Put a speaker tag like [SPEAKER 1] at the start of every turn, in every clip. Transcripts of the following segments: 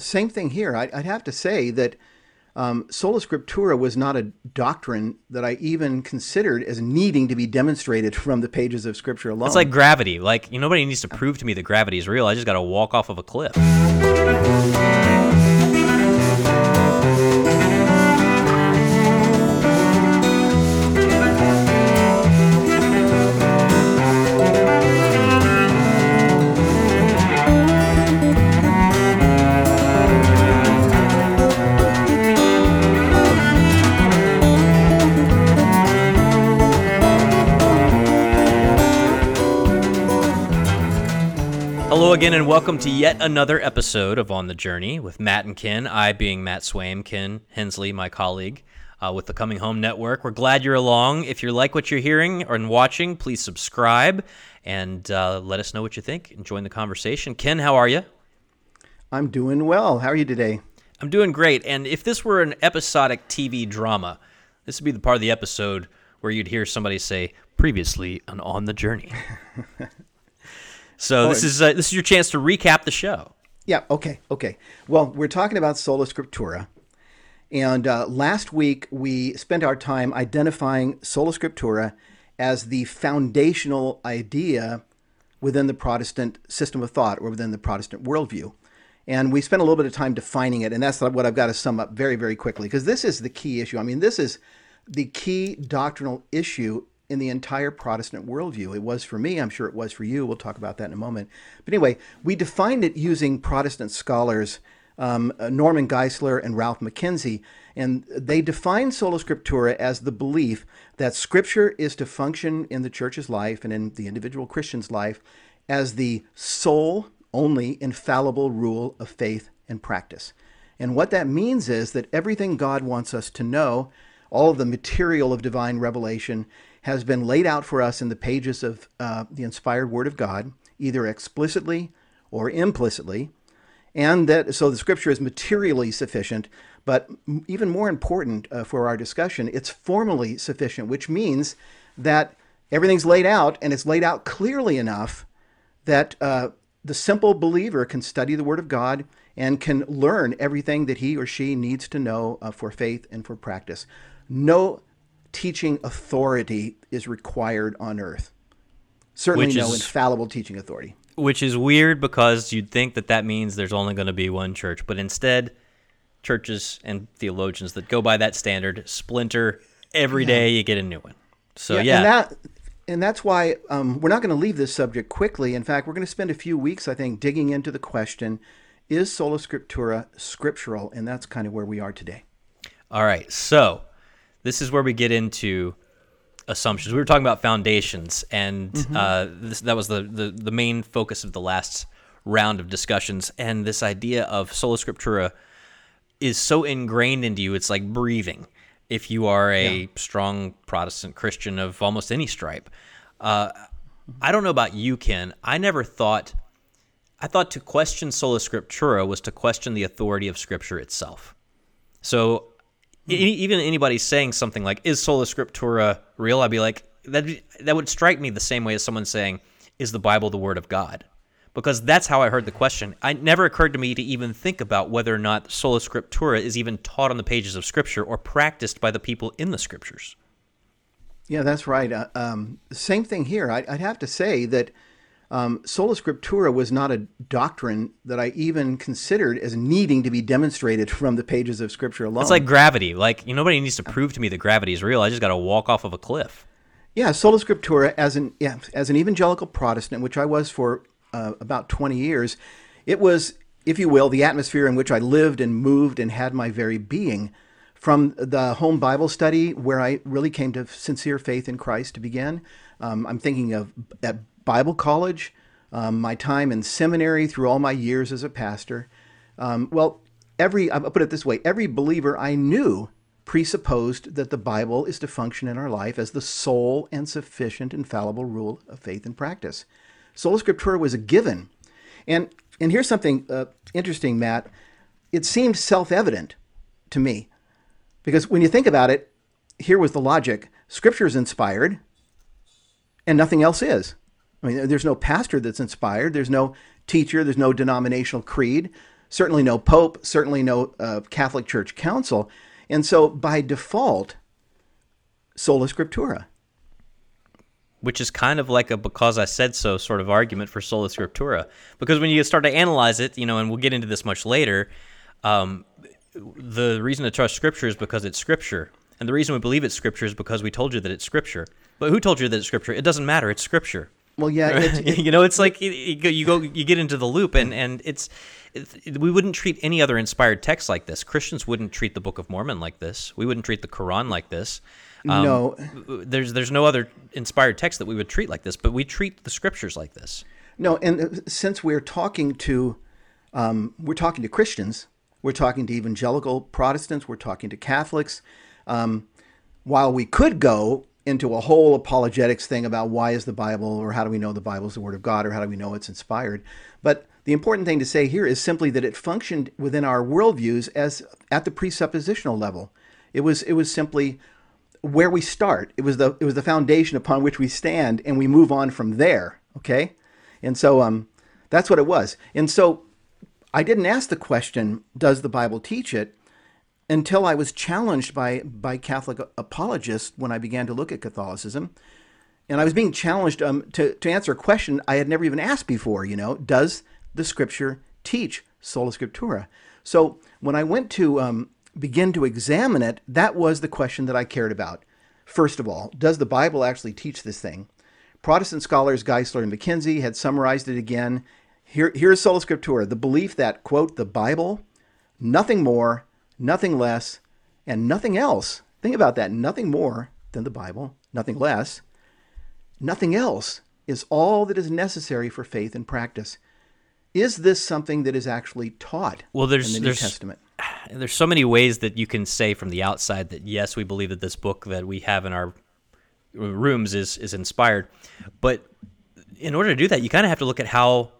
[SPEAKER 1] same thing here. I, would have to say that um, sola scriptura was not a doctrine that I even considered as needing to be demonstrated from the pages of Scripture alone.
[SPEAKER 2] It's like gravity. Like you, nobody needs to prove to me that gravity is real. I just got to walk off of a cliff. Again, and welcome to yet another episode of On the Journey with Matt and Ken. I being Matt Swaim, Ken Hensley, my colleague uh, with the Coming Home Network. We're glad you're along. If you like what you're hearing and watching, please subscribe and uh, let us know what you think and join the conversation. Ken, how are you?
[SPEAKER 1] I'm doing well. How are you today?
[SPEAKER 2] I'm doing great. And if this were an episodic TV drama, this would be the part of the episode where you'd hear somebody say, previously on On the Journey. So oh, this is uh, this is your chance to recap the show.
[SPEAKER 1] Yeah. Okay. Okay. Well, we're talking about sola scriptura, and uh, last week we spent our time identifying sola scriptura as the foundational idea within the Protestant system of thought or within the Protestant worldview. And we spent a little bit of time defining it, and that's what I've got to sum up very, very quickly because this is the key issue. I mean, this is the key doctrinal issue in the entire Protestant worldview. It was for me, I'm sure it was for you. We'll talk about that in a moment. But anyway, we defined it using Protestant scholars um, uh, Norman Geisler and Ralph MacKenzie, and they define sola scriptura as the belief that Scripture is to function in the church's life and in the individual Christian's life as the sole, only infallible rule of faith and practice. And what that means is that everything God wants us to know, all of the material of divine revelation, has been laid out for us in the pages of uh, the inspired Word of God, either explicitly or implicitly, and that so the Scripture is materially sufficient. But even more important uh, for our discussion, it's formally sufficient, which means that everything's laid out and it's laid out clearly enough that uh, the simple believer can study the Word of God and can learn everything that he or she needs to know uh, for faith and for practice. No teaching authority is required on earth. Certainly which no is, infallible teaching authority.
[SPEAKER 2] Which is weird because you'd think that that means there's only going to be one church, but instead, churches and theologians that go by that standard splinter every yeah. day. You get a new one. So yeah, yeah.
[SPEAKER 1] And, that, and that's why um, we're not going to leave this subject quickly. In fact, we're going to spend a few weeks, I think, digging into the question: Is sola scriptura scriptural? And that's kind of where we are today.
[SPEAKER 2] All right. So this is where we get into assumptions. We were talking about foundations, and mm-hmm. uh, this, that was the, the, the main focus of the last round of discussions. And this idea of sola scriptura is so ingrained into you, it's like breathing. If you are a yeah. strong Protestant Christian of almost any stripe, uh, I don't know about you, Ken. I never thought. I thought to question sola scriptura was to question the authority of Scripture itself. So even anybody saying something like "Is sola scriptura real?" I'd be like, that that would strike me the same way as someone saying, "Is the Bible the Word of God?" Because that's how I heard the question. It never occurred to me to even think about whether or not sola scriptura is even taught on the pages of Scripture or practiced by the people in the Scriptures.
[SPEAKER 1] Yeah, that's right. Uh, um, same thing here. I, I'd have to say that um, sola scriptura was not a doctrine that I even considered as needing to be demonstrated from the pages of Scripture alone.
[SPEAKER 2] It's like gravity. Like you, nobody needs to prove to me that gravity is real. I just got to walk off of a cliff.
[SPEAKER 1] Yeah, sola scriptura as an yeah, as an evangelical Protestant, which I was for uh, about twenty years, it was, if you will, the atmosphere in which I lived and moved and had my very being. From the home Bible study, where I really came to sincere faith in Christ to begin, um, I'm thinking of at Bible college, um, my time in seminary through all my years as a pastor. Um, well, every, I'll put it this way every believer I knew presupposed that the Bible is to function in our life as the sole and sufficient infallible rule of faith and practice. Sola Scriptura was a given. And, and here's something uh, interesting, Matt. It seemed self evident to me because when you think about it, here was the logic Scripture is inspired and nothing else is. I mean, there's no pastor that's inspired. There's no teacher. There's no denominational creed. certainly no pope, certainly no uh, Catholic Church council. And so by default, sola scriptura.
[SPEAKER 2] Which is kind of like a because I said so sort of argument for sola scriptura. Because when you start to analyze it, you know, and we'll get into this much later, um, the reason to trust Scripture is because it's Scripture. And the reason we believe it's Scripture is because we told you that it's Scripture. But who told you that it's Scripture? It doesn't matter. It's Scripture.
[SPEAKER 1] Well, yeah,
[SPEAKER 2] it, you know, it's like you go, you get into the loop, and and it's we wouldn't treat any other inspired text like this. Christians wouldn't treat the Book of Mormon like this. We wouldn't treat the Quran like this.
[SPEAKER 1] Um, no,
[SPEAKER 2] there's there's no other inspired text that we would treat like this, but we treat the scriptures like this.
[SPEAKER 1] No, and uh, since we're talking to um, we're talking to Christians, we're talking to evangelical Protestants, we're talking to Catholics. Um, while we could go into a whole apologetics thing about why is the Bible or how do we know the Bible is the Word of God or how do we know it's inspired, but the important thing to say here is simply that it functioned within our worldviews as at the presuppositional level. It was it was simply where we start. It was the it was the foundation upon which we stand, and we move on from there. Okay, and so um, that's what it was. And so I didn't ask the question, "Does the Bible teach it?" Until I was challenged by by Catholic apologists when I began to look at Catholicism, and I was being challenged um, to to answer a question I had never even asked before. You know, does the Scripture teach sola scriptura? So when I went to um, begin to examine it, that was the question that I cared about. First of all, does the Bible actually teach this thing? Protestant scholars Geisler and MacKenzie had summarized it again. Here, here's Sola Scriptura the belief that, quote, the Bible, nothing more, nothing less, and nothing else. Think about that nothing more than the Bible, nothing less, nothing else is all that is necessary for faith and practice. Is this something that is actually taught
[SPEAKER 2] well, there's,
[SPEAKER 1] in the New
[SPEAKER 2] there's,
[SPEAKER 1] Testament?
[SPEAKER 2] there's so many ways that you can say from the outside that yes, we believe that this book that we have in our rooms is is inspired, but in order to do that, you kind of have to look at how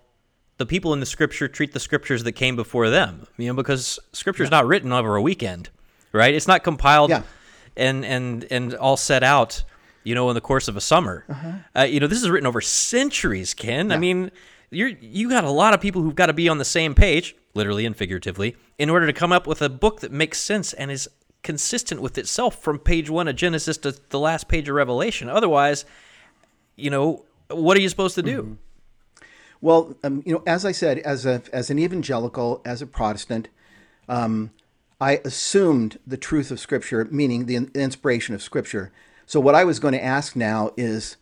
[SPEAKER 2] the people in the scripture treat the scriptures that came before them. You know, because scripture is yeah. not written over a weekend, right? It's not compiled yeah. and and and all set out. You know, in the course of a summer. Uh-huh. Uh, you know, this is written over centuries, Ken. Yeah. I mean, you're you got a lot of people who've got to be on the same page literally and figuratively, in order to come up with a book that makes sense and is consistent with itself from page one of Genesis to the last page of Revelation. Otherwise, you know, what are you supposed to do? Mm-hmm.
[SPEAKER 1] Well, um, you know, as I said, as a as an evangelical, as a Protestant, um, I assumed the truth of Scripture, meaning the inspiration of Scripture. So what I was going to ask now is,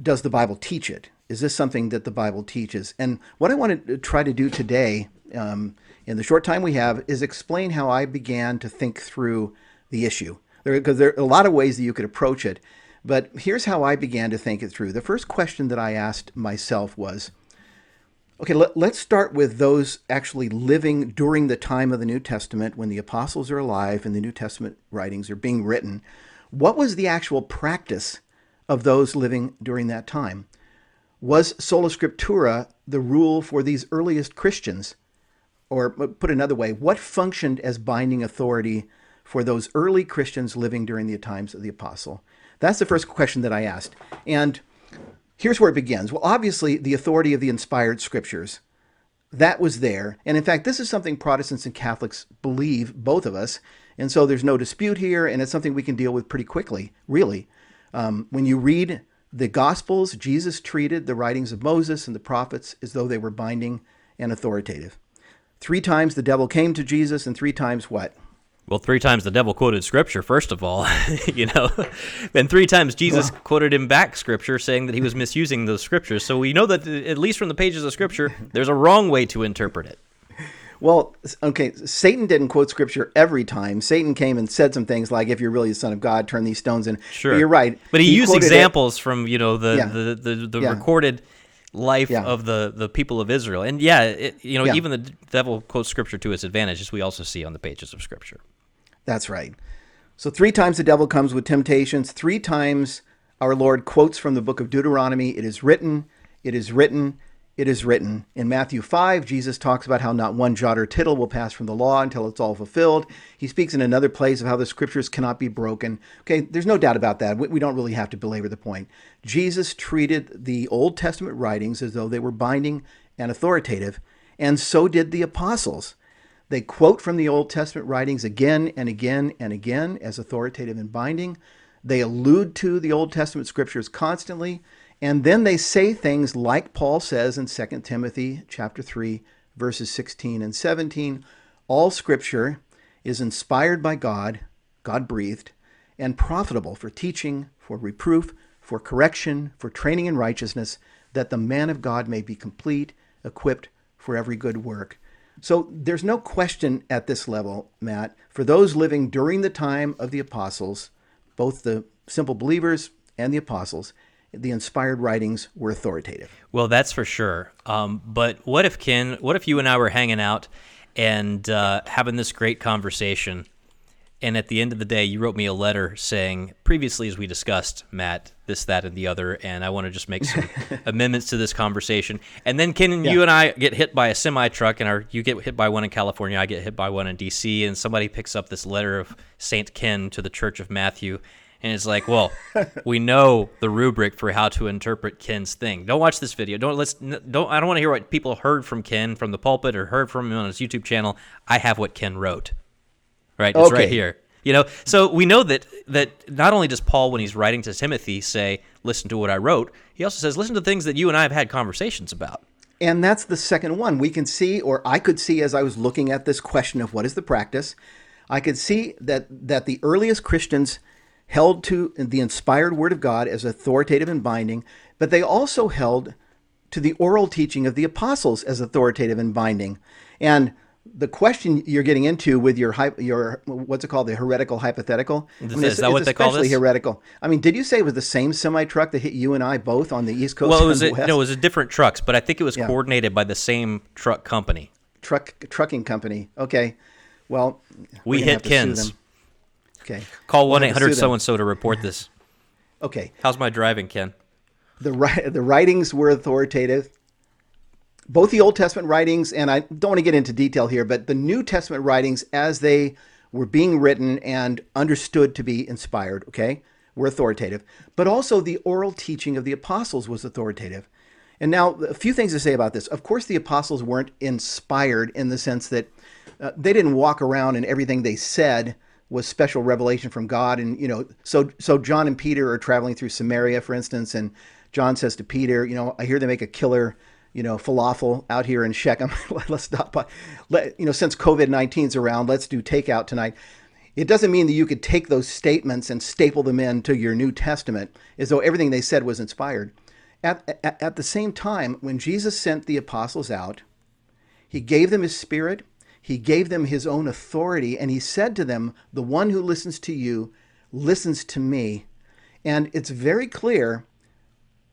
[SPEAKER 1] does the Bible teach it? Is this something that the Bible teaches? And what I want to try to do today um, in the short time we have is explain how I began to think through the issue. Because there, there, are a lot of ways that you could approach it, but here's how I began to think it through. The first question that I asked myself was okay, let, let's start with those actually living during the time of the New Testament when the apostles are alive and the New Testament writings are being written. What was the actual practice of those living during that time? Was sola scriptura the rule for these earliest Christians? or uh, put another way, what functioned as binding authority for those early Christians living during the times of the apostle? That's the first question that I asked. And here's where it begins. Well, obviously, the authority of the inspired scriptures. That was there. And in fact, this is something Protestants and Catholics believe, both of us. And so there's no dispute here, and it's something we can deal with pretty quickly, really. Um, when you read the Gospels, Jesus treated the writings of Moses and the prophets as though they were binding and authoritative. Three times the devil came to Jesus, and three times what?
[SPEAKER 2] Well, three times the devil quoted scripture, first of all, you know, and three times Jesus well, quoted him back scripture, saying that he was misusing those scriptures. So we know that, at least from the pages of scripture, there's a wrong way to interpret it.
[SPEAKER 1] Well, okay, Satan didn't quote scripture every time. Satan came and said some things like, "If you're really the son of God, turn these stones in."
[SPEAKER 2] Sure,
[SPEAKER 1] but you're right.
[SPEAKER 2] But he, he used examples it. from you know the yeah. the the, the yeah. recorded life yeah. of the, the people of Israel. And yeah, it, you know, yeah. even the devil quotes scripture to its advantage, as we also see on the pages of scripture.
[SPEAKER 1] That's right. So three times the devil comes with temptations. Three times our Lord quotes from the book of Deuteronomy. It is written. It is written it is written. In Matthew 5, Jesus talks about how not one jot or tittle will pass from the law until it's all fulfilled. He speaks in another place of how the scriptures cannot be broken. Okay, there's no doubt about that. We don't really have to belabor the point. Jesus treated the Old Testament writings as though they were binding and authoritative, and so did the apostles. They quote from the Old Testament writings again and again and again as authoritative and binding. They allude to the Old Testament scriptures constantly, and then they say things like Paul says in 2 Timothy chapter 3 verses 16 and 17, all scripture is inspired by God, God breathed, and profitable for teaching, for reproof, for correction, for training in righteousness, that the man of God may be complete, equipped for every good work. So there's no question at this level, Matt, for those living during the time of the apostles, both the simple believers and the apostles, the inspired writings were authoritative.
[SPEAKER 2] Well, that's for sure. Um, but what if Ken? What if you and I were hanging out and uh, having this great conversation, and at the end of the day, you wrote me a letter saying, previously, as we discussed, Matt, this, that, and the other, and I want to just make some amendments to this conversation. And then Ken yeah. you and I get hit by a semi truck, and our you get hit by one in California, I get hit by one in D.C., and somebody picks up this letter of Saint Ken to the Church of Matthew and it's like, well, we know the rubric for how to interpret Ken's thing. Don't watch this video. Don't let's don't. I don't want to hear what people heard from Ken from the pulpit or heard from him on his YouTube channel. I have what Ken wrote. Right, it's okay. right here. You know, so we know that that not only does Paul, when he's writing to Timothy, say, "Listen to what I wrote," he also says, "Listen to things that you and I have had conversations about."
[SPEAKER 1] And that's the second one. We can see, or I could see, as I was looking at this question of what is the practice, I could see that that the earliest Christians held to the inspired word of God as authoritative and binding, but they also held to the oral teaching of the apostles as authoritative and binding. And the question you're getting into with your your what's it called the heretical hypothetical?
[SPEAKER 2] I mean, is that what they call this?
[SPEAKER 1] heretical. I mean, did you say it was the same semi truck that hit you and I both on the East Coast?
[SPEAKER 2] Well, it was a, no, it was a different trucks, but I think it was yeah. coordinated by the same truck company.
[SPEAKER 1] Truck trucking company. Okay. Well,
[SPEAKER 2] we hit Ken's.
[SPEAKER 1] Okay.
[SPEAKER 2] Call one eight hundred so and so to report this.
[SPEAKER 1] Okay.
[SPEAKER 2] How's my driving, Ken?
[SPEAKER 1] The the writings were authoritative. Both the Old Testament writings, and I don't want to get into detail here, but the New Testament writings, as they were being written and understood to be inspired, okay, were authoritative. But also the oral teaching of the apostles was authoritative. And now, a few things to say about this. Of course, the apostles weren't inspired in the sense that uh, they didn't walk around and everything they said was special revelation from God. And, you know, so, so John and Peter are traveling through Samaria, for instance, and John says to Peter, you know, I hear they make a killer, you know, falafel out here in Shechem. let's stop by. Let, you know, since COVID 19's around, let's do takeout tonight. It doesn't mean that you could take those statements and staple them into your New Testament as though everything they said was inspired. At, at, at the same time, when Jesus sent the apostles out, he gave them his spirit he gave them his own authority, and he said to them, The one who listens to you listens to me. And it's very clear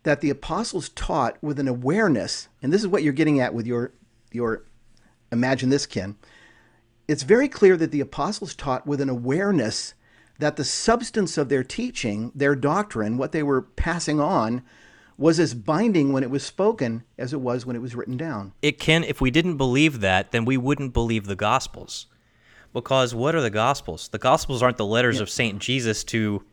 [SPEAKER 1] that the apostles taught with an awareness, and this is what you're getting at with your, your imagine this, Ken. It's very clear that the apostles taught with an awareness that the substance of their teaching, their doctrine, what they were passing on, was as binding when it was spoken as it was when it was written down.
[SPEAKER 2] It can, if we didn't believe that, then we wouldn't believe the Gospels. Because what are the Gospels? The Gospels aren't the letters yeah. of St. Jesus to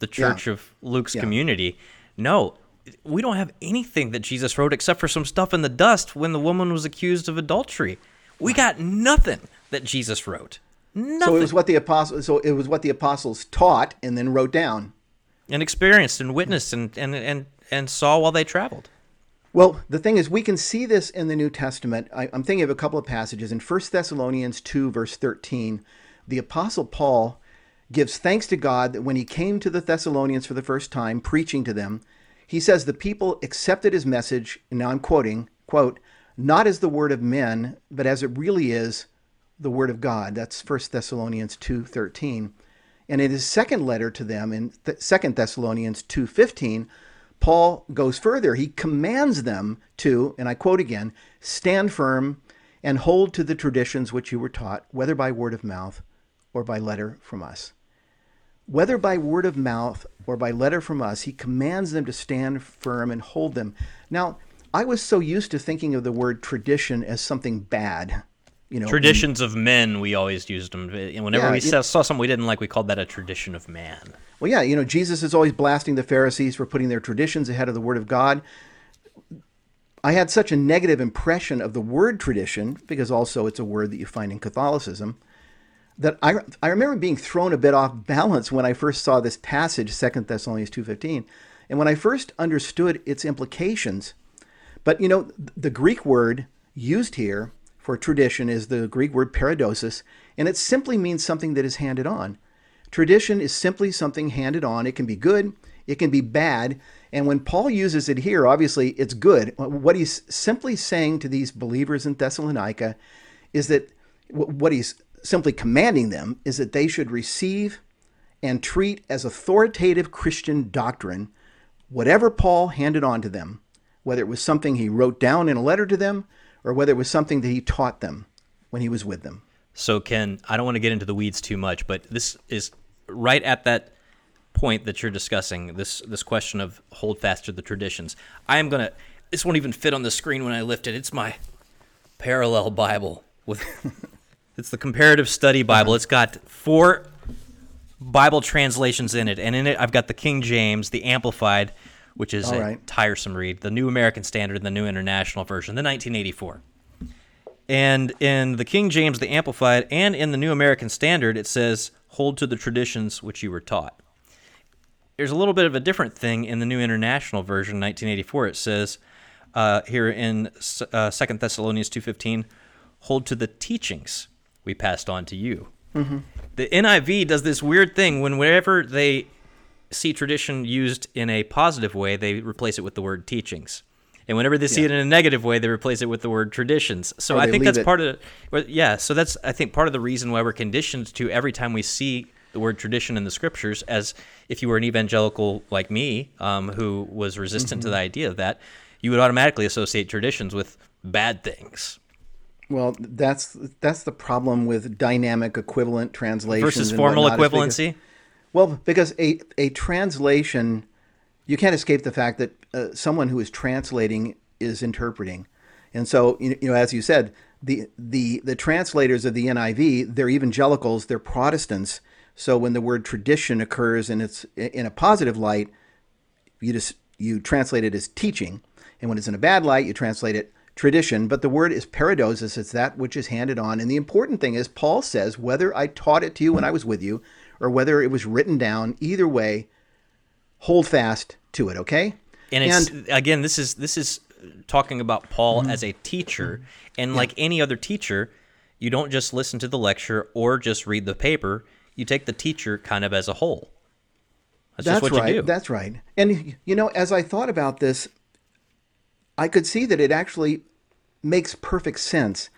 [SPEAKER 2] the church yeah. of Luke's yeah. community. No, we don't have anything that Jesus wrote except for some stuff in the dust when the woman was accused of adultery. We got nothing that Jesus wrote. Nothing.
[SPEAKER 1] So it was what the apostles so it was what the apostles taught and then wrote down.
[SPEAKER 2] And experienced and witnessed and, and, and and saw while they traveled.
[SPEAKER 1] Well, the thing is, we can see this in the New Testament. I, am thinking of a couple of passages. In 1 Thessalonians 2, verse 13, the Apostle Paul gives thanks to God that when he came to the Thessalonians for the first time, preaching to them, he says the people accepted his message, and now I'm quoting, quote, not as the word of men, but as it really is the word of God. That's 1 Thessalonians 2:13. And in his second letter to them in 2 Thessalonians 2:15, Paul goes further. He commands them to, and I quote again, stand firm and hold to the traditions which you were taught, whether by word of mouth or by letter from us. Whether by word of mouth or by letter from us, he commands them to stand firm and hold them. Now, I was so used to thinking of the word tradition as something bad. You know,
[SPEAKER 2] traditions of men, we always used them. Eh, whenever yeah, we saw, saw something we didn't like, we called that a tradition of man.
[SPEAKER 1] Well, yeah, you know, Jesus is always blasting the Pharisees for putting their traditions ahead of the Word of God. I had such a negative impression of the word tradition, because also it's a word that you find in Catholicism, that I, I remember being thrown a bit off balance when I first saw this passage, 2 Thessalonians 2.15, and when I first understood its implications. But, you know, the Greek word used here for tradition is the Greek word paradosis, and it simply means something that is handed on. Tradition is simply something handed on. It can be good, it can be bad, and when Paul uses it here, obviously it's good. What he's simply saying to these believers in Thessalonica is that what he's simply commanding them is that they should receive and treat as authoritative Christian doctrine whatever Paul handed on to them, whether it was something he wrote down in a letter to them or whether it was something that he taught them when he was with them.
[SPEAKER 2] So, Ken, I don't want to get into the weeds too much, but this is right at that point that you're discussing this this question of hold fast to the traditions. I am gonna. This won't even fit on the screen when I lift it. It's my parallel Bible with. it's the comparative study Bible. It's got four Bible translations in it, and in it I've got the King James, the Amplified, which is a tiresome read, the New American Standard, and the New International Version, the 1984. And in the King James, the Amplified, and in the New American Standard, it says, hold to the traditions which you were taught. There's a little bit of a different thing in the New International Version, 1984. It says uh, here in uh, 2 Thessalonians 2.15, hold to the teachings we passed on to you. The NIV does this weird thing when whenever they see tradition used in a positive way, they replace it with the word teachings. And whenever they see it in a negative way, they replace it with the word traditions. So
[SPEAKER 1] Or
[SPEAKER 2] I think that's
[SPEAKER 1] it-
[SPEAKER 2] part of yeah. So that's I think part of the reason why we're conditioned to every time we see the word tradition in the scriptures, as if you were an evangelical like me, um, who was resistant
[SPEAKER 1] Mm-hmm.
[SPEAKER 2] to the idea of that, you would automatically associate traditions with bad things
[SPEAKER 1] Well, that's that's the problem with dynamic equivalent translations
[SPEAKER 2] versus formal
[SPEAKER 1] is because-
[SPEAKER 2] equivalency.
[SPEAKER 1] Well, because a, a translation, you can't escape the fact that uh, someone who is translating is interpreting. And so, you know, as you said, the, the, the translators of the NIV, they're evangelicals, they're Protestants. So when the word tradition occurs and it's in a positive light, you just you translate it as teaching, and when it's in a bad light, you translate it tradition. But the word is paradosis; it's that which is handed on. And the important thing is, Paul says, whether I taught it to you when I was with you, or whether it was written down, either way, hold fast to it. Okay?
[SPEAKER 2] and it's again this is this is talking about paul
[SPEAKER 1] Mm-hmm.
[SPEAKER 2] as a teacher and like any other teacher you don't just listen to the lecture or just read the paper you take the teacher kind of as a whole that's,
[SPEAKER 1] That's
[SPEAKER 2] just what
[SPEAKER 1] right.
[SPEAKER 2] you do
[SPEAKER 1] That's right. And you know, as I thought about this, I could see that it actually makes perfect sense.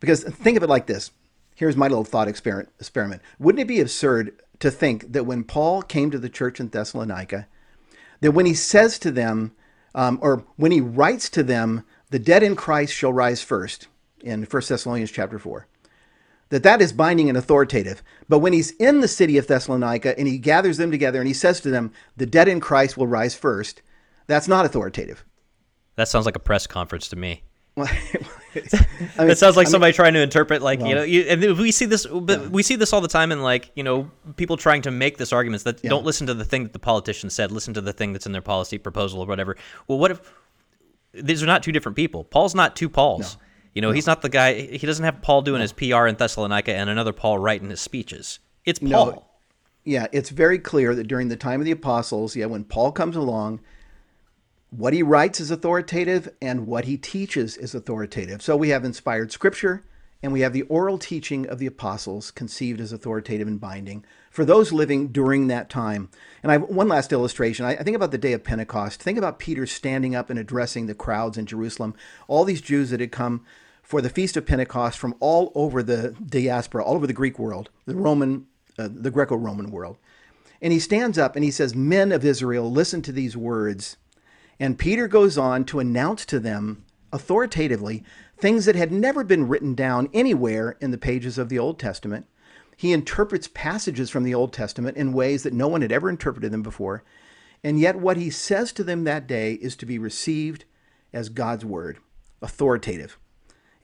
[SPEAKER 1] Because think of it like this. Here's my little thought experiment. Wouldn't it be absurd to think that when Paul came to the church in Thessalonica, that when he says to them, um, or when he writes to them, the dead in Christ shall rise first, in 1 Thessalonians chapter 4, that that is binding and authoritative. But when he's in the city of Thessalonica and he gathers them together and he says to them, the dead in Christ will rise first, that's not authoritative.
[SPEAKER 2] that sounds like a press conference to me
[SPEAKER 1] I mean,
[SPEAKER 2] it sounds like somebody trying to interpret like you know you, and we see this but we see this all the time in like you know people trying to make this arguments that don't listen to the thing that the politician said listen to the thing that's in their policy proposal or whatever. Well what if these are not two different people. Paul's not two pauls. You know he's not the guy he doesn't have paul doing his pr in thessalonica and another paul writing his speeches. It's paul.
[SPEAKER 1] Yeah, it's very clear that during the time of the apostles, yeah, when Paul comes along, what he writes is authoritative and what he teaches is authoritative. So we have inspired scripture and we have the oral teaching of the apostles conceived as authoritative and binding for those living during that time. And I have one last illustration. I, think about the day of Pentecost. Think about Peter standing up and addressing the crowds in Jerusalem, all these Jews that had come for the feast of Pentecost from all over the diaspora, all over the Greek world, the Roman, uh, the Greco-Roman world. And he stands up and he says, Men of Israel, listen to these words. And Peter goes on to announce to them authoritatively things that had never been written down anywhere in the pages of the Old Testament. He interprets passages from the Old Testament in ways that no one had ever interpreted them before. And yet, what he says to them that day is to be received as God's word, authoritative.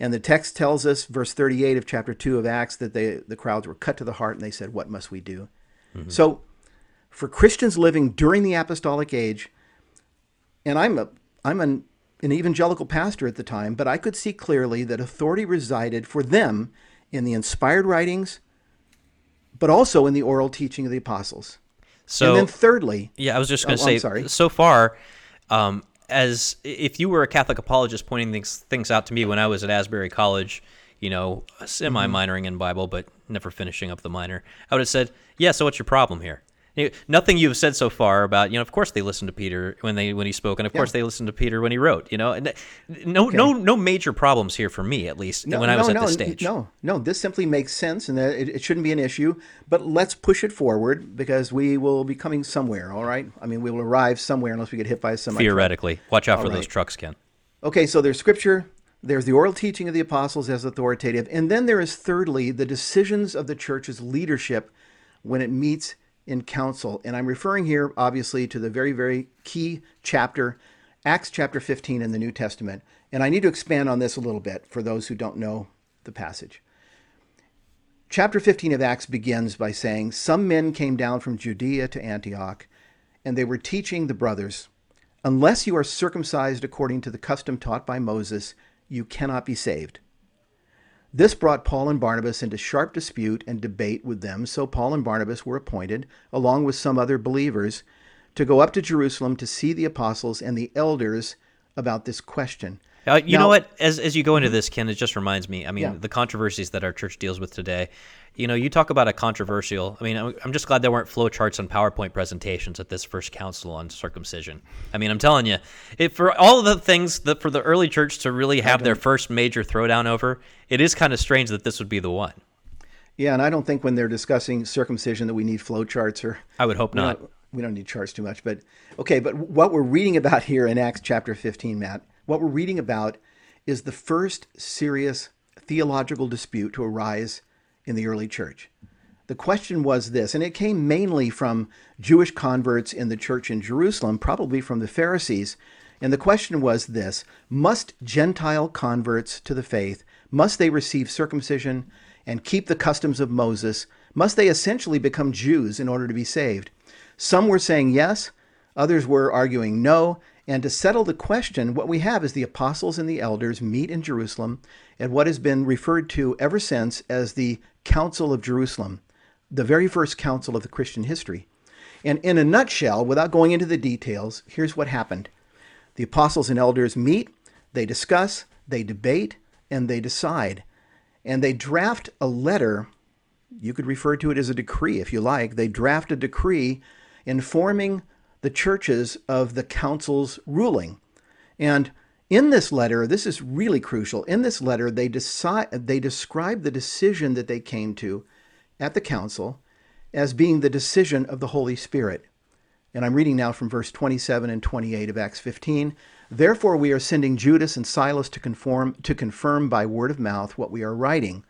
[SPEAKER 1] And the text tells us, verse 38 of chapter 2 of Acts, that they, the crowds were cut to the heart and they said, What must we do? Mm-hmm. So, for Christians living during the apostolic age, and I'm a I'm an an evangelical pastor at the time, but I could see clearly that authority resided for them in the inspired writings, but also in the oral teaching of the apostles.
[SPEAKER 2] So
[SPEAKER 1] and then thirdly,
[SPEAKER 2] yeah, I was just going to
[SPEAKER 1] Oh, I'm
[SPEAKER 2] say.
[SPEAKER 1] sorry.
[SPEAKER 2] So far, um, as if you were a Catholic apologist pointing things things out to me when I was at Asbury College, you know, semi minoring in Bible, but never finishing up the minor, I would have said, "Yeah, so what's your problem here?" You- Nothing you've said so far about, you know, of course they listened to Peter when they when he spoke, and of course they listened to Peter when he wrote. You know, and no no no major problems here for me at least when I was
[SPEAKER 1] no,
[SPEAKER 2] at
[SPEAKER 1] no,
[SPEAKER 2] this stage.
[SPEAKER 1] No, no, this simply makes sense and that it, it shouldn't be an issue. But let's push it forward because we will be coming somewhere, all right? I mean, we will arrive somewhere unless we get hit by semi.
[SPEAKER 2] Theoretically, watch out for
[SPEAKER 1] All
[SPEAKER 2] those trucks, Ken.
[SPEAKER 1] Okay, so there's scripture, there's the oral teaching of the apostles as authoritative, and then there is thirdly the decisions of the church's leadership when it meets in council. And I'm referring here obviously to the very, very key chapter, Acts chapter 15 in the New Testament. And I need to expand on this a little bit for those who don't know the passage. Chapter 15 of Acts begins by saying, Some men came down from Judea to Antioch, and they were teaching the brothers, Unless you are circumcised according to the custom taught by Moses, you cannot be saved. This brought Paul and Barnabas into sharp dispute and debate with them, so Paul and Barnabas were appointed, along with some other believers, to go up to Jerusalem to see the apostles and the elders about this question.
[SPEAKER 2] Uh, you
[SPEAKER 1] Now-
[SPEAKER 2] know what? As as you go into this, Ken, it just reminds me. I mean,
[SPEAKER 1] Yeah.
[SPEAKER 2] the controversies that our church deals with today. You know, you talk about a controversial. I mean, I'm just glad there weren't flowcharts and PowerPoint presentations at this first council on circumcision. I mean, I'm telling you, it, for all of the things that for the early church to really have their first major throwdown over, it is kind of strange that this would be the one.
[SPEAKER 1] Yeah, and I don't think when they're discussing circumcision that we need flowcharts or
[SPEAKER 2] I would hope not.
[SPEAKER 1] don't- we don't need charts too much, but okay. But what we're reading about here in Acts chapter 15, Matt, what we're reading about is the first serious theological dispute to arise in the early church. The question was this, and it came mainly from Jewish converts in the church in Jerusalem, probably from the Pharisees. And the question was this Must Gentile converts to the faith, must they receive circumcision and keep the customs of Moses? Must they essentially become Jews in order to be saved? Some were saying yes, others were arguing no. And to settle the question, what we have is the apostles and the elders meet in Jerusalem at what has been referred to ever since as the Council of Jerusalem, the very first council of the Christian history. And in a nutshell, without going into the details, here's what happened. The apostles and elders meet, they discuss, they debate, and they decide. And they draft a letter. You could refer to it as a decree if you like. They draft a decree informing the churches of the council's ruling. And in this letter, this is really crucial. In this letter, they decide they describe the decision that they came to at the council as being the decision of the Holy Spirit. And I'm reading now from verse 27 and 28 of Acts 15. Therefore, we are sending Judas and Silas to conform to confirm by word of mouth what we are writing.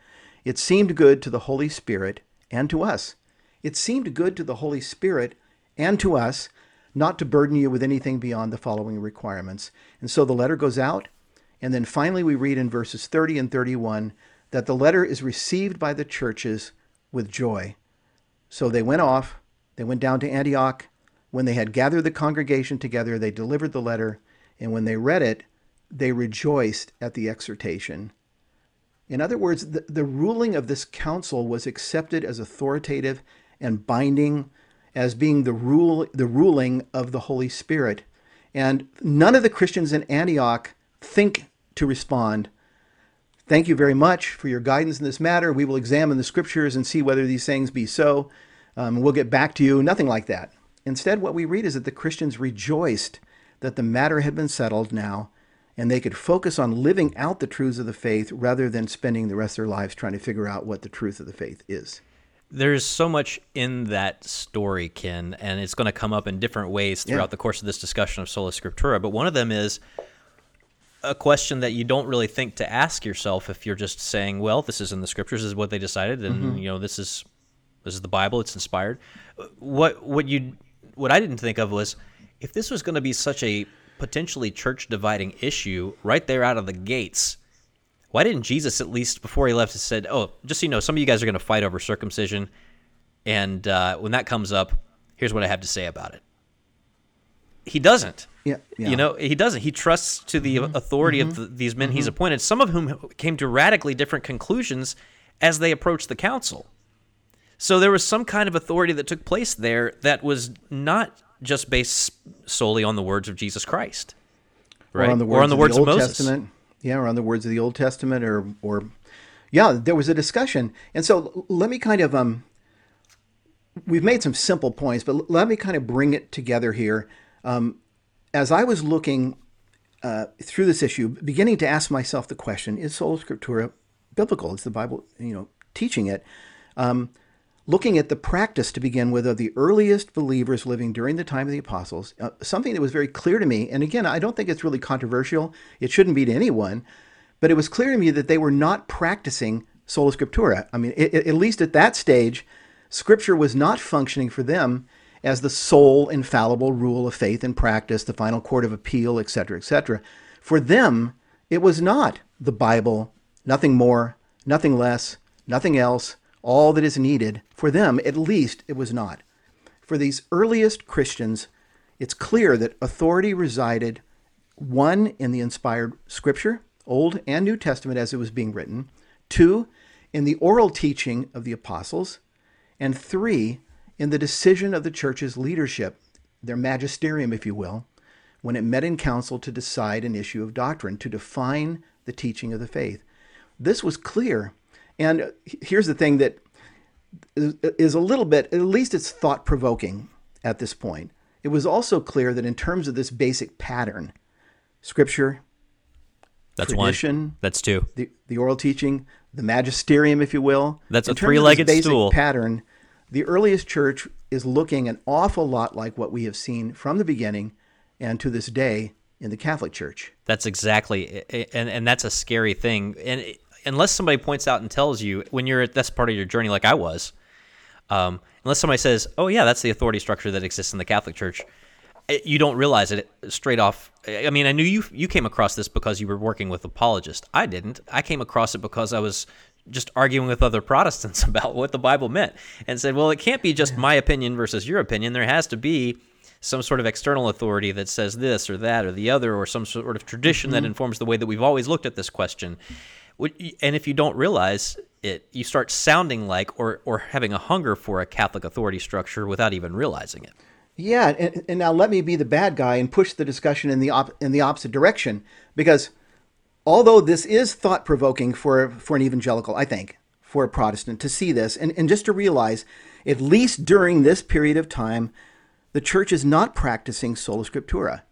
[SPEAKER 1] It seemed good to the Holy Spirit and to us. It seemed good to the Holy Spirit and to us not to burden you with anything beyond the following requirements. And so the letter goes out, and then finally we read in verses 30 and 31 that the letter is received by the churches with joy. So they went off, they went down to Antioch. When they had gathered the congregation together, they delivered the letter, and when they read it, they rejoiced at the exhortation. In other words, the, the ruling of this council was accepted as authoritative and binding as being the rule the ruling of the Holy Spirit. And none of the Christians in Antioch think to respond, Thank you very much for your guidance in this matter. We will examine the scriptures and see whether these things be so. Um, we'll get back to you. Nothing like that. Instead, what we read is that the Christians rejoiced that the matter had been settled now, and they could focus on living out the truths of the faith rather than spending the rest of their lives trying to figure out what the truth of the faith is.
[SPEAKER 2] There's so much in that story, Ken, and it's going to come up in different ways throughout
[SPEAKER 1] Yeah.
[SPEAKER 2] the course of this discussion of Sola Scriptura. But one of them is a question that you don't really think to ask yourself if you're just saying, "Well, this is in the Scriptures, this is what they decided, and
[SPEAKER 1] Mm-hmm.
[SPEAKER 2] you know, this is this is the Bible, it's inspired." What what you what I didn't think of was if this was going to be such a potentially church dividing issue right there out of the gates why didn't Jesus at least before he left said, "Oh, just so you know, some of you guys are going to fight over circumcision, and uh, when that comes up, here's what I have to say about it." He doesn't.
[SPEAKER 1] Yeah, yeah.
[SPEAKER 2] You know, he doesn't. He trusts to the mm-hmm. authority of mm-hmm. the, these men he's mm-hmm. appointed, some of whom came to radically different conclusions as they approached the council. So there was some kind of authority that took place there that was not just based solely on the words of Jesus Christ, right?
[SPEAKER 1] or on the words, of, the Old Testament. Yeah, or on the words of the Old Testament, or or yeah, there was a discussion, and so let me kind of um, we've made some simple points, but let me kind of bring it together here. Um, as I was looking uh, through this issue, beginning to ask myself the question: Is sola scriptura biblical? Is the Bible, you know, teaching it? Um, looking at the practice to begin with of the earliest believers living during the time of the apostles, uh, something that was very clear to me, and again, I don't think it's really controversial. It shouldn't be to anyone, but it was clear to me that they were not practicing sola scriptura. I mean, it, at least at that stage, Scripture was not functioning for them as the sole infallible rule of faith and practice, the final court of appeal, etc., etc. For them, it was not the Bible, nothing more, nothing less, nothing else, all that is needed. For them, at least, it was not. For these earliest Christians, it's clear that authority resided, one, in the inspired Scripture, Old and New Testament as it was being written, two, in the oral teaching of the apostles, and three, in the decision of the church's leadership, their magisterium, if you will, when it met in council to decide an issue of doctrine, to define the teaching of the faith. This was clear. And here's the thing that is a little bit, at least it's thought provoking at this point. It was also clear that in terms of this basic pattern, scripture,
[SPEAKER 2] That's
[SPEAKER 1] tradition,
[SPEAKER 2] one. That's two.
[SPEAKER 1] the, the oral teaching, the magisterium, if you will.
[SPEAKER 2] That's
[SPEAKER 1] In
[SPEAKER 2] a
[SPEAKER 1] terms of this
[SPEAKER 2] three-legged
[SPEAKER 1] basic
[SPEAKER 2] stool.
[SPEAKER 1] pattern. The earliest church is looking an awful lot like what we have seen from the beginning and to this day in the Catholic Church.
[SPEAKER 2] That's exactly, and and that's a scary thing. And unless somebody points out and tells you when you're at that's part of your journey, like I was, um, unless somebody says, "Oh yeah, that's the authority structure that exists in the Catholic Church," eh, you don't realize it straight off. Eh, I mean, I knew you you came across this because you were working with apologists. I didn't. I came across it because I was just arguing with other Protestants about what the Bible meant, and said, "Well, it can't be just my opinion versus your opinion. There has to be." Some sort of external authority that says this or that or the other, or some sort of tradition that mm-hmm. informs the way that we've always looked at this question. And if you don't realize it, you start sounding like or, or having a hunger for a Catholic authority structure without even realizing it.
[SPEAKER 1] Yeah, and, and now let me be the bad guy and push the discussion in the op- in the opposite direction because although this is thought provoking for for an evangelical, I think, for a Protestant to see this and, and just to realize, at least during this period of time, the church is not practicing sola scriptura.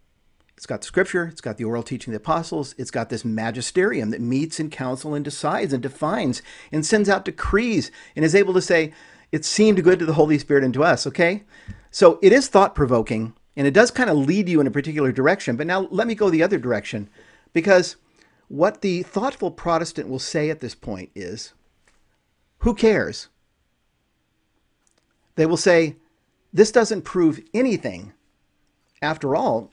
[SPEAKER 1] It's got the scripture, it's got the oral teaching of the apostles, it's got this magisterium that meets in council and decides and defines and sends out decrees and is able to say, it seemed good to the Holy Spirit and to us, okay? So it is thought provoking and it does kind of lead you in a particular direction. But now let me go the other direction because what the thoughtful Protestant will say at this point is, who cares? They will say, this doesn't prove anything. After all,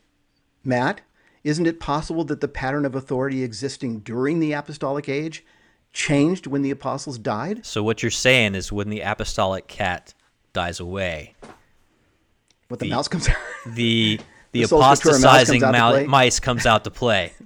[SPEAKER 1] Matt, isn't it possible that the pattern of authority existing during the apostolic age changed when the apostles died?
[SPEAKER 2] So what you're saying is when the apostolic cat dies away,
[SPEAKER 1] What the, mouse comes out?
[SPEAKER 2] the the,
[SPEAKER 1] The Soul mouse
[SPEAKER 2] apostatizing
[SPEAKER 1] comes out
[SPEAKER 2] mice comes out to play.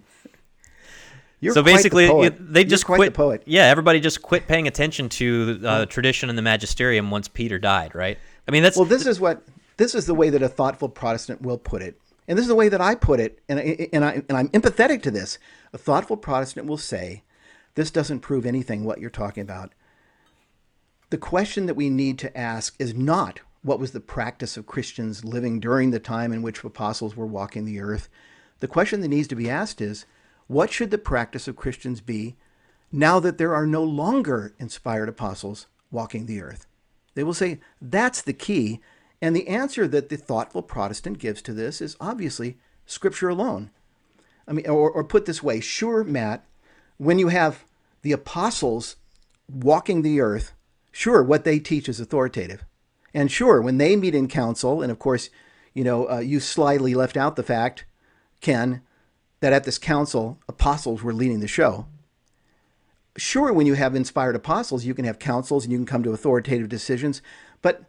[SPEAKER 1] You're
[SPEAKER 2] so
[SPEAKER 1] quite the
[SPEAKER 2] basically,
[SPEAKER 1] poet.
[SPEAKER 2] it- they just quit.
[SPEAKER 1] the poet.
[SPEAKER 2] Yeah, everybody just quit paying attention to uh, tradition and the magisterium once Peter died. Right? I mean, that's
[SPEAKER 1] Well, this is what this is the way that a thoughtful Protestant will put it, and this is the way that I put it, and I, and I and I'm empathetic to this. A thoughtful Protestant will say, "This doesn't prove anything. What you're talking about." The question that we need to ask is not what was the practice of Christians living during the time in which apostles were walking the earth. The question that needs to be asked is, what should the practice of Christians be now that there are no longer inspired apostles walking the earth? They will say that's the key. And the answer that the thoughtful Protestant gives to this is obviously Scripture alone. I mean, or, or put this way, sure, Matt, when you have the apostles walking the earth, sure, what they teach is authoritative. And sure, when they meet in council, and of course, you know, uh, you slyly left out the fact, Ken, that at this council, apostles were leading the show. Sure, when you have inspired apostles, you can have councils and you can come to authoritative decisions. But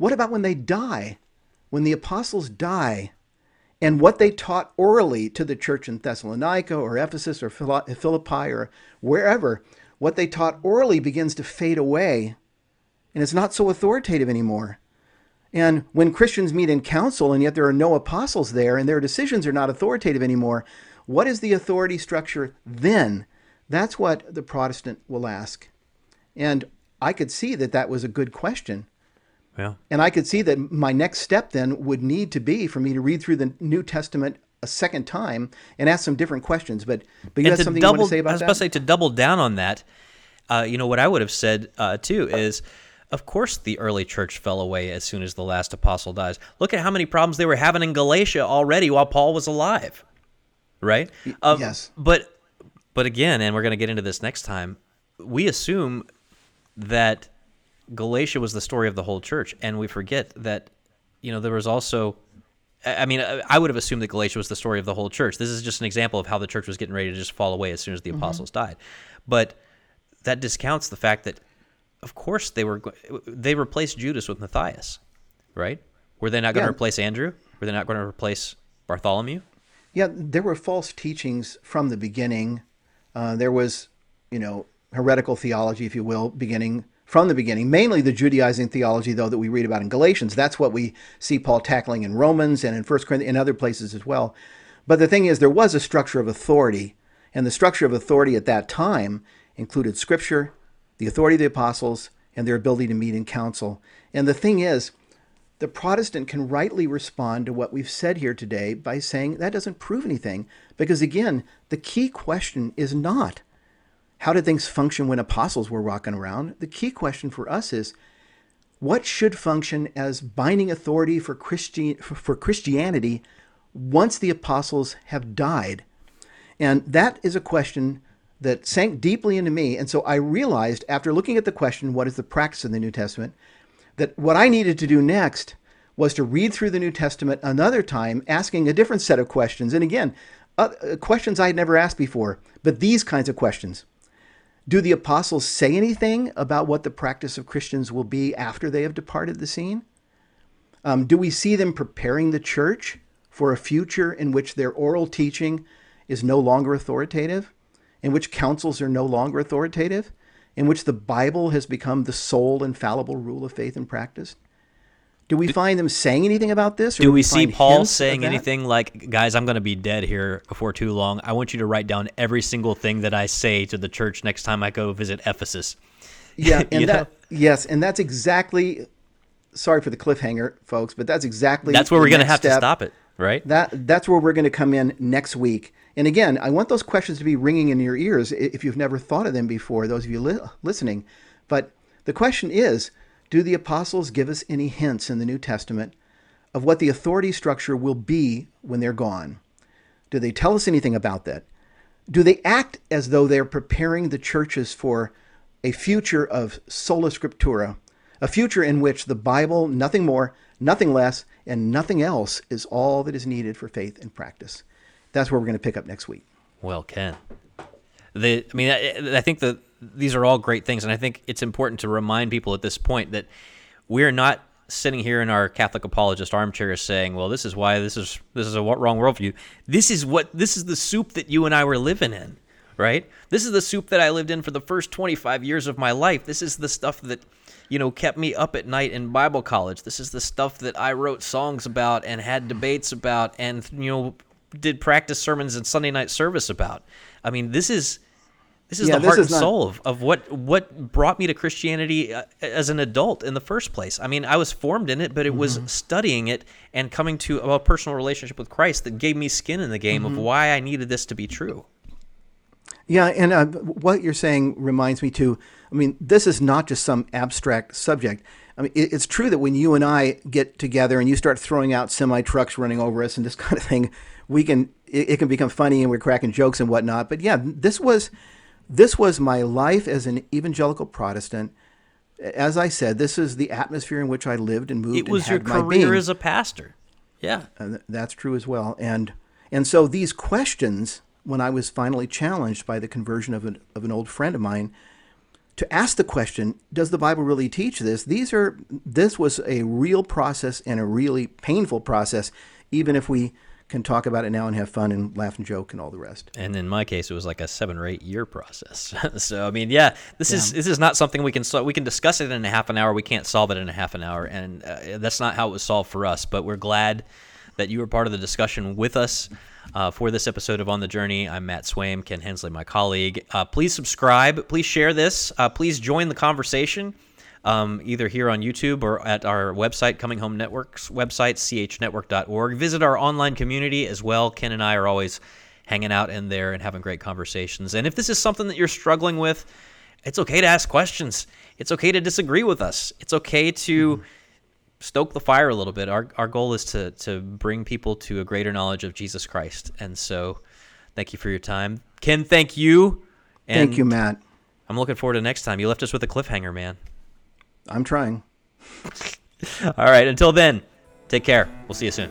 [SPEAKER 1] what about when they die? When the apostles die and what they taught orally to the church in Thessalonica or Ephesus or Philippi or wherever, what they taught orally begins to fade away and it's not so authoritative anymore. And when Christians meet in council and yet there are no apostles there and their decisions are not authoritative anymore, what is the authority structure then? That's what the Protestant will ask. And I could see that that was a good question.
[SPEAKER 2] Yeah.
[SPEAKER 1] And I could see that my next step then would need to be for me to read through the New Testament a second time and ask some different questions. But but you
[SPEAKER 2] and
[SPEAKER 1] something
[SPEAKER 2] double,
[SPEAKER 1] you want to say about that?
[SPEAKER 2] I was
[SPEAKER 1] that?
[SPEAKER 2] about to say to double down on that. Uh, you know what I would have said uh, too is of course, the early church fell away as soon as the last apostle dies. Look at how many problems they were having in Galatia already while Paul was alive, right?
[SPEAKER 1] Um, yes.
[SPEAKER 2] But but again, and we're going to get into this next time. We assume that Galatia was the story of the whole church, and we forget that you know there was also. I mean, I would have assumed that Galatia was the story of the whole church. This is just an example of how the church was getting ready to just fall away as soon as the mm-hmm. apostles died. But that discounts the fact that of course they were they replaced Judas with Matthias, right? Were they not going yeah. to replace Andrew? Were they not going to replace Bartholomew?
[SPEAKER 1] Yeah, there were false teachings from the beginning. Uh, there was, you know, heretical theology, if you will, beginning from the beginning. Mainly the Judaizing theology, though, that we read about in Galatians. That's what we see Paul tackling in Romans and in First Corinthians and other places as well. But the thing is, there was a structure of authority, and the structure of authority at that time included Scripture, the authority of the apostles, and their ability to meet in council. And the thing is, the Protestant can rightly respond to what we've said here today by saying that doesn't prove anything. Because again, the key question is not how did things function when apostles were walking around? The key question for us is what should function as binding authority for, Christi- for Christianity once the apostles have died? And that is a question that sank deeply into me. And so I realized after looking at the question, what is the practice in the New Testament, that what I needed to do next was to read through the New Testament another time, asking a different set of questions. And again, uh, questions I had never asked before, but these kinds of questions. Do the apostles say anything about what the practice of Christians will be after they have departed the scene? Um, do we see them preparing the church for a future in which their oral teaching is no longer authoritative? in which councils are no longer authoritative, in which the Bible has become the sole infallible rule of faith and practice? Do we find them saying anything about this?
[SPEAKER 2] do, do we, we see Paul saying anything like, guys, I'm going to be dead here before too long. I want you to write down every single thing that I say to the church next time I go visit Ephesus?
[SPEAKER 1] Yeah, and that, yes, and that's exactly, sorry for the cliffhanger, folks, but that's exactly.
[SPEAKER 2] That's where we're going to have step. to stop it, right?
[SPEAKER 1] That That's where we're going to come in next week and again, I want those questions to be ringing in your ears if you've never thought of them before, those of you li- listening. But the question is do the apostles give us any hints in the New Testament of what the authority structure will be when they're gone? Do they tell us anything about that? Do they act as though they're preparing the churches for a future of sola scriptura, a future in which the Bible, nothing more, nothing less, and nothing else is all that is needed for faith and practice? that's where we're going to pick up next week.
[SPEAKER 2] Well, Ken, the I mean, I, I think that these are all great things, and I think it's important to remind people at this point that we are not sitting here in our Catholic apologist armchair saying, "Well, this is why this is this is a wrong worldview." This is what this is the soup that you and I were living in, right? This is the soup that I lived in for the first 25 years of my life. This is the stuff that you know kept me up at night in Bible college. This is the stuff that I wrote songs about and had debates about and you know did practice sermons and Sunday night service about. I mean, this is this is yeah, the heart and not... soul of, of what what brought me to Christianity uh, as an adult in the first place. I mean, I was formed in it, but it was mm-hmm. studying it and coming to a personal relationship with Christ that gave me skin in the game mm-hmm. of why I needed this to be true.
[SPEAKER 1] Yeah, and uh, what you're saying reminds me too. I mean, this is not just some abstract subject. I mean, it's true that when you and I get together and you start throwing out semi trucks running over us and this kind of thing, we can it, it can become funny and we're cracking jokes and whatnot. But yeah, this was this was my life as an evangelical Protestant. As I said, this is the atmosphere in which I lived and moved.
[SPEAKER 2] It was
[SPEAKER 1] your
[SPEAKER 2] career as a pastor. Yeah, uh,
[SPEAKER 1] and that's true as well. And and so these questions, when I was finally challenged by the conversion of an of an old friend of mine, to ask the question, does the Bible really teach this? These are this was a real process and a really painful process, even if we can talk about it now and have fun and laugh and joke and all the rest.
[SPEAKER 2] And in my case, it was like a seven or eight year process. so I mean, yeah, this yeah. is this is not something we can we can discuss it in a half an hour. We can't solve it in a half an hour, and uh, that's not how it was solved for us. But we're glad that you were part of the discussion with us. Uh, for this episode of On the Journey, I'm Matt Swaim, Ken Hensley, my colleague. Uh, please subscribe. Please share this. Uh, please join the conversation um, either here on YouTube or at our website, Coming Home Network's website, chnetwork.org. Visit our online community as well. Ken and I are always hanging out in there and having great conversations. And if this is something that you're struggling with, it's okay to ask questions. It's okay to disagree with us. It's okay to mm-hmm. stoke the fire a little bit. Our, our goal is to, to bring people to a greater knowledge of Jesus Christ. And so thank you for your time. Ken, thank you.
[SPEAKER 1] And thank you, Matt.
[SPEAKER 2] I'm looking forward to next time. You left us with a cliffhanger, man.
[SPEAKER 1] I'm trying.
[SPEAKER 2] All right. Until then, take care. We'll see you soon.